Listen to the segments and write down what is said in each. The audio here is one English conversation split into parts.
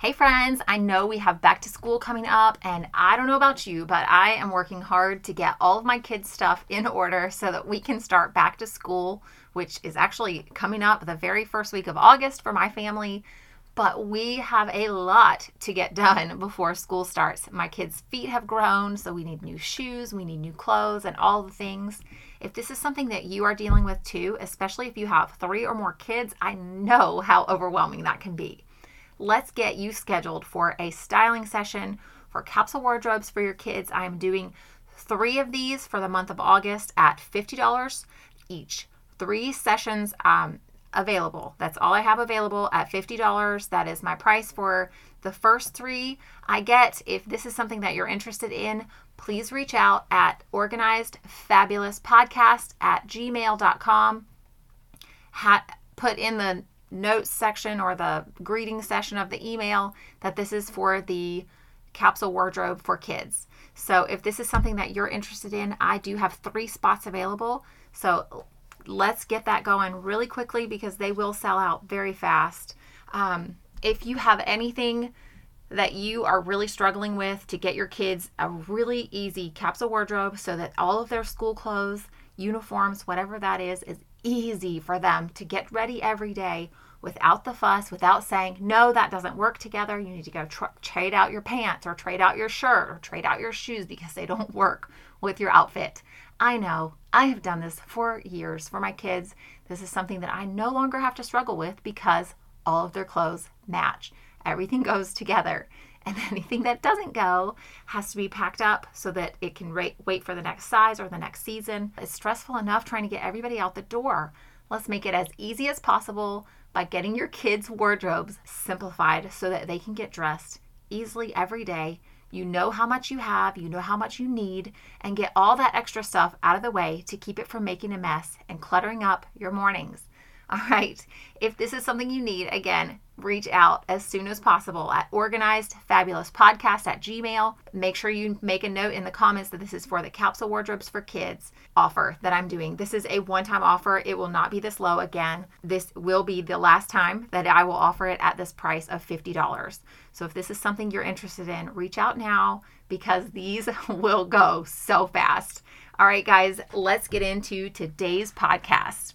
Hey, friends, I know we have back to school coming up, and I don't know about you, but I am working hard to get all of my kids' stuff in order so that we can start back to school, which is actually coming up the very first week of August for my family. But we have a lot to get done before school starts. My kids' feet have grown, so we need new shoes, we need new clothes, and all the things. If this is something that you are dealing with too, especially if you have three or more kids, I know how overwhelming that can be let's get you scheduled for a styling session for capsule wardrobes for your kids. I am doing three of these for the month of August at $50 each. Three sessions um, available. That's all I have available at $50. That is my price for the first three. I get if this is something that you're interested in, please reach out at organized fabulous podcast at gmail.com. Ha- put in the notes section or the greeting section of the email that this is for the capsule wardrobe for kids. So if this is something that you're interested in, I do have three spots available. So let's get that going really quickly because they will sell out very fast. Um, if you have anything that you are really struggling with to get your kids a really easy capsule wardrobe so that all of their school clothes, uniforms, whatever that is, is easy for them to get ready every day without the fuss, without saying, no, that doesn't work together. You need to go trade out your pants or trade out your shirt or trade out your shoes because they don't work with your outfit. I know I have done this for years for my kids. This is something that I no longer have to struggle with because all of their clothes match. Everything goes together. And anything that doesn't go has to be packed up so that it can wait for the next size or the next season. It's stressful enough trying to get everybody out the door. Let's make it as easy as possible by getting your kids' wardrobes simplified so that they can get dressed easily every day. You know how much you have, you know how much you need, and get all that extra stuff out of the way to keep it from making a mess and cluttering up your mornings. All right. If this is something you need, again, reach out as soon as possible at organized fabulous podcast at gmail. Make sure you make a note in the comments that this is for the capsule wardrobes for kids offer that i'm doing. This is a one-time offer. It will not be this low again. This will be the last time that i will offer it at this price of $50 so if this is something you're interested in reach out now because these will go so fast. All right guys let's get into today's podcast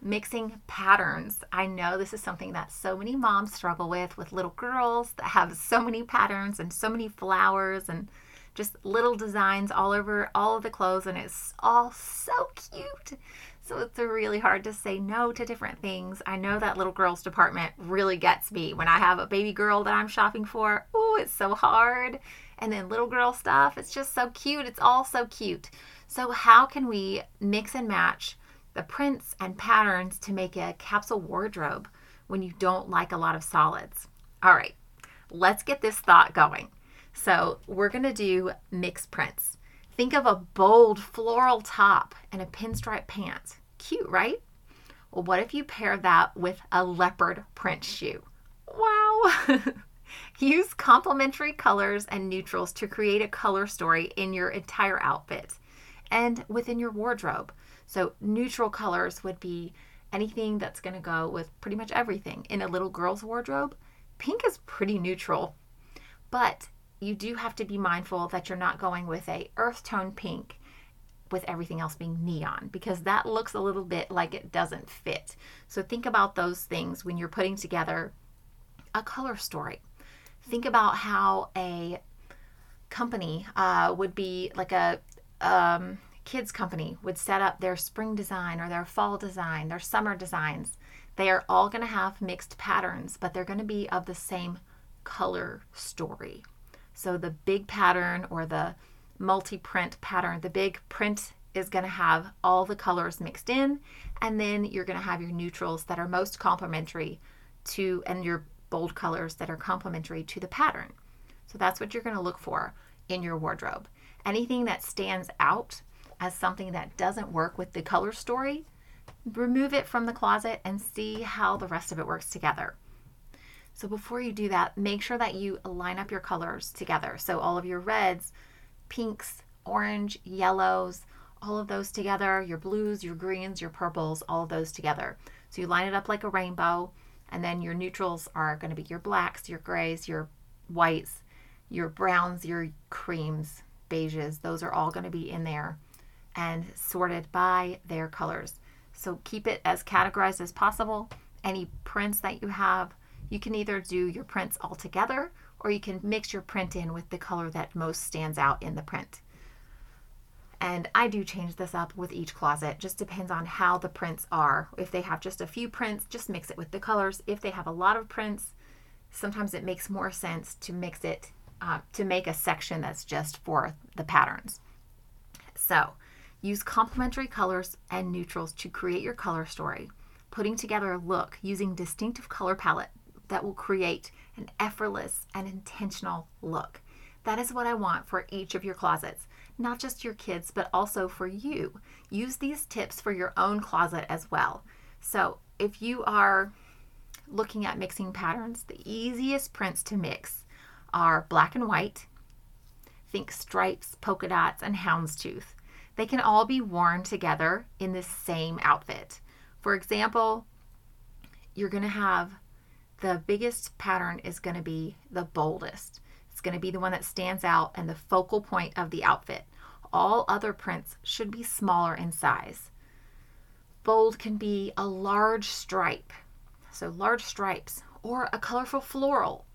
mixing patterns. I know this is something that so many moms struggle with, with little girls that have so many patterns and so many flowers and just little designs all over all of the clothes, and it's all so cute. So it's really hard to say no to different things. I know that little girls department really gets me when I have a baby girl that I'm shopping for. Oh, it's so hard. And then little girl stuff, it's just so cute. It's all so cute. So, how can we mix and match the prints and patterns to make a capsule wardrobe when you don't like a lot of solids? All right, let's get this thought going. So, we're going to do mixed prints. Think of a bold floral top and a pinstripe pant. Cute, right? Well, what if you pair that with a leopard print shoe? Wow! Use complementary colors and neutrals to create a color story in your entire outfit and within your wardrobe. So, neutral colors would be anything that's going to go with pretty much everything. In a little girl's wardrobe, pink is pretty neutral, but you do have to be mindful that you're not going with a earth tone pink with everything else being neon because that looks a little bit like it doesn't fit. So think about those things when you're putting together a color story. Think about how a company uh, would be like a um, kids company would set up their spring design or their fall design, their summer designs, they are all going to have mixed patterns, but they're going to be of the same color story. So the big pattern or the multi print pattern, the big print is going to have all the colors mixed in, and then you're going to have your neutrals that are most complementary to, and your bold colors that are complementary to the pattern. So that's what you're going to look for in your wardrobe. Anything that stands out as something that doesn't work with the color story, remove it from the closet and see how the rest of it works together. So before you do that, make sure that you line up your colors together. So all of your reds, pinks, orange, yellows, all of those together, your blues, your greens, your purples, all of those together. So you line it up like a rainbow, and then your neutrals are going to be your blacks, your grays, your whites, your browns, your creams, beiges. Those are all going to be in there and sorted by their colors. So keep it as categorized as possible. Any prints that you have, you can either do your prints all together or you can mix your print in with the color that most stands out in the print. And I do change this up with each closet. Just depends on how the prints are. If they have just a few prints, just mix it with the colors. If they have a lot of prints, sometimes it makes more sense to mix it uh, to make a section that's just for the patterns. So use complementary colors and neutrals to create your color story, putting together a look using distinctive color palette that will create an effortless and intentional look. That is what I want for each of your closets, not just your kids, but also for you. Use these tips for your own closet as well. So, if you are looking at mixing patterns, the easiest prints to mix are black and white. Think stripes, polka dots, and houndstooth. They can all be worn together in the same outfit. For example, you're going to have the biggest pattern is going to be the boldest. It's going to be the one that stands out and the focal point of the outfit. All other prints should be smaller in size. Bold can be a large stripe, so large stripes, or a colorful floral,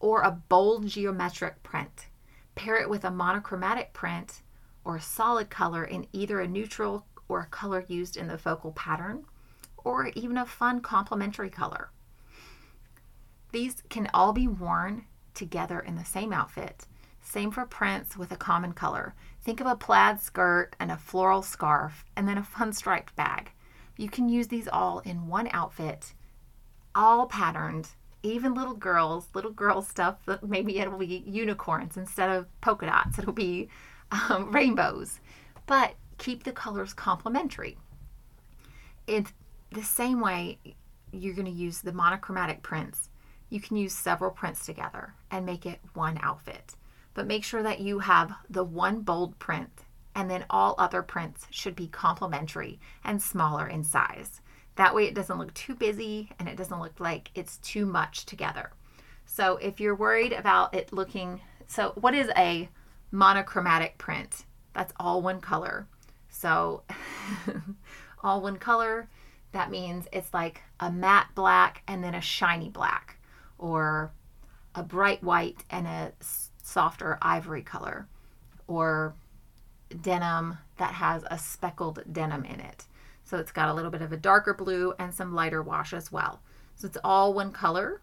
or a bold geometric print. Pair it with a monochromatic print or a solid color in either a neutral or a color used in the focal pattern, or even a fun complementary color. These can all be worn together in the same outfit. Same for prints with a common color. Think of a plaid skirt and a floral scarf, and then a fun striped bag. You can use these all in one outfit, all patterned, even little girls, little girl stuff, that maybe it'll be unicorns instead of polka dots. It'll be um, rainbows, but keep the colors complementary. In the same way, you're going to use the monochromatic prints you can use several prints together and make it one outfit. But make sure that you have the one bold print and then all other prints should be complementary and smaller in size. That way it doesn't look too busy and it doesn't look like it's too much together. So if you're worried about it looking, so what is a monochromatic print? That's all one color. So all one color, that means it's like a matte black and then a shiny black or a bright white and a softer ivory color, or denim that has a speckled denim in it. So it's got a little bit of a darker blue and some lighter wash as well. So it's all one color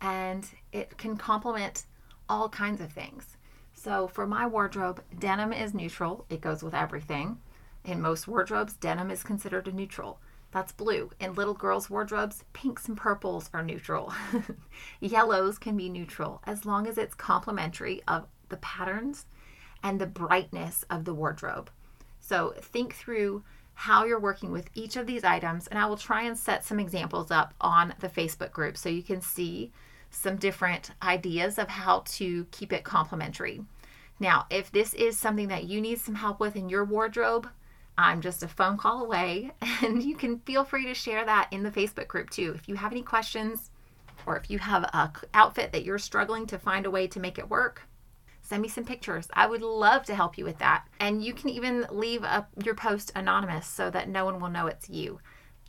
and it can complement all kinds of things. So for my wardrobe, denim is neutral, it goes with everything. In most wardrobes, denim is considered a neutral. That's blue. In little girls' wardrobes, pinks and purples are neutral. Yellows can be neutral as long as it's complementary of the patterns and the brightness of the wardrobe. So think through how you're working with each of these items, and I will try and set some examples up on the Facebook group so you can see some different ideas of how to keep it complementary. Now, if this is something that you need some help with in your wardrobe, I'm just a phone call away, and you can feel free to share that in the Facebook group too. If you have any questions or if you have a outfit that you're struggling to find a way to make it work, send me some pictures. I would love to help you with that. And you can even leave a, your post anonymous so that no one will know it's you.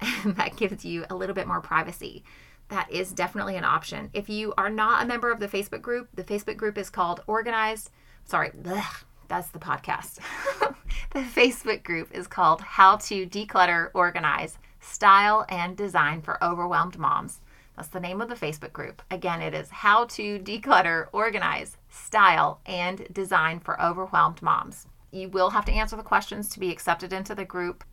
And that gives you a little bit more privacy. That is definitely an option. If you are not a member of the Facebook group, the Facebook group is called Organized. Sorry, that's the podcast. the Facebook group is called How to Declutter, Organize, Style, and Design for Overwhelmed Moms. That's the name of the Facebook group. Again, it is How to Declutter, Organize, Style, and Design for Overwhelmed Moms. You will have to answer the questions to be accepted into the group.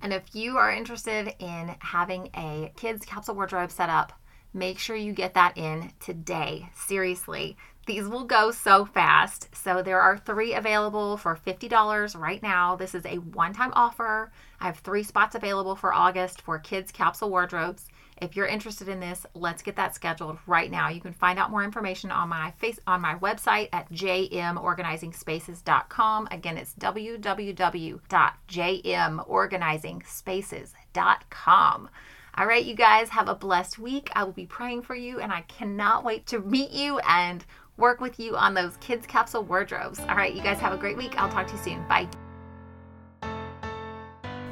And if you are interested in having a kids capsule wardrobe set up, make sure you get that in today. Seriously, these will go so fast. So there are three available for $50 right now. This is a one time offer. I have three spots available for August for kids capsule wardrobes. If you're interested in this, let's get that scheduled right now. You can find out more information on my face on my website at jmorganizingspaces.com. Again, it's www.jmorganizingspaces.com. All right, you guys have a blessed week. I will be praying for you and I cannot wait to meet you and work with you on those kids capsule wardrobes. All right, you guys have a great week. I'll talk to you soon. Bye.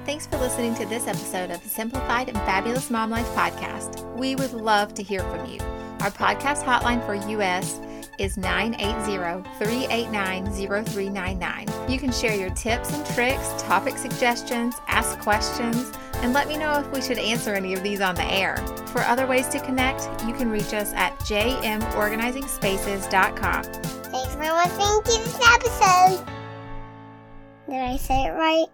Thanks for listening to this episode of the Simplified and Fabulous Mom Life podcast. We would love to hear from you. Our podcast hotline for US is 980-389-0399. You can share your tips and tricks, topic suggestions, ask questions, and let me know if we should answer any of these on the air. For other ways to connect, you can reach us at jmorganizingspaces.com. Thanks for listening to this episode. Did I say it right?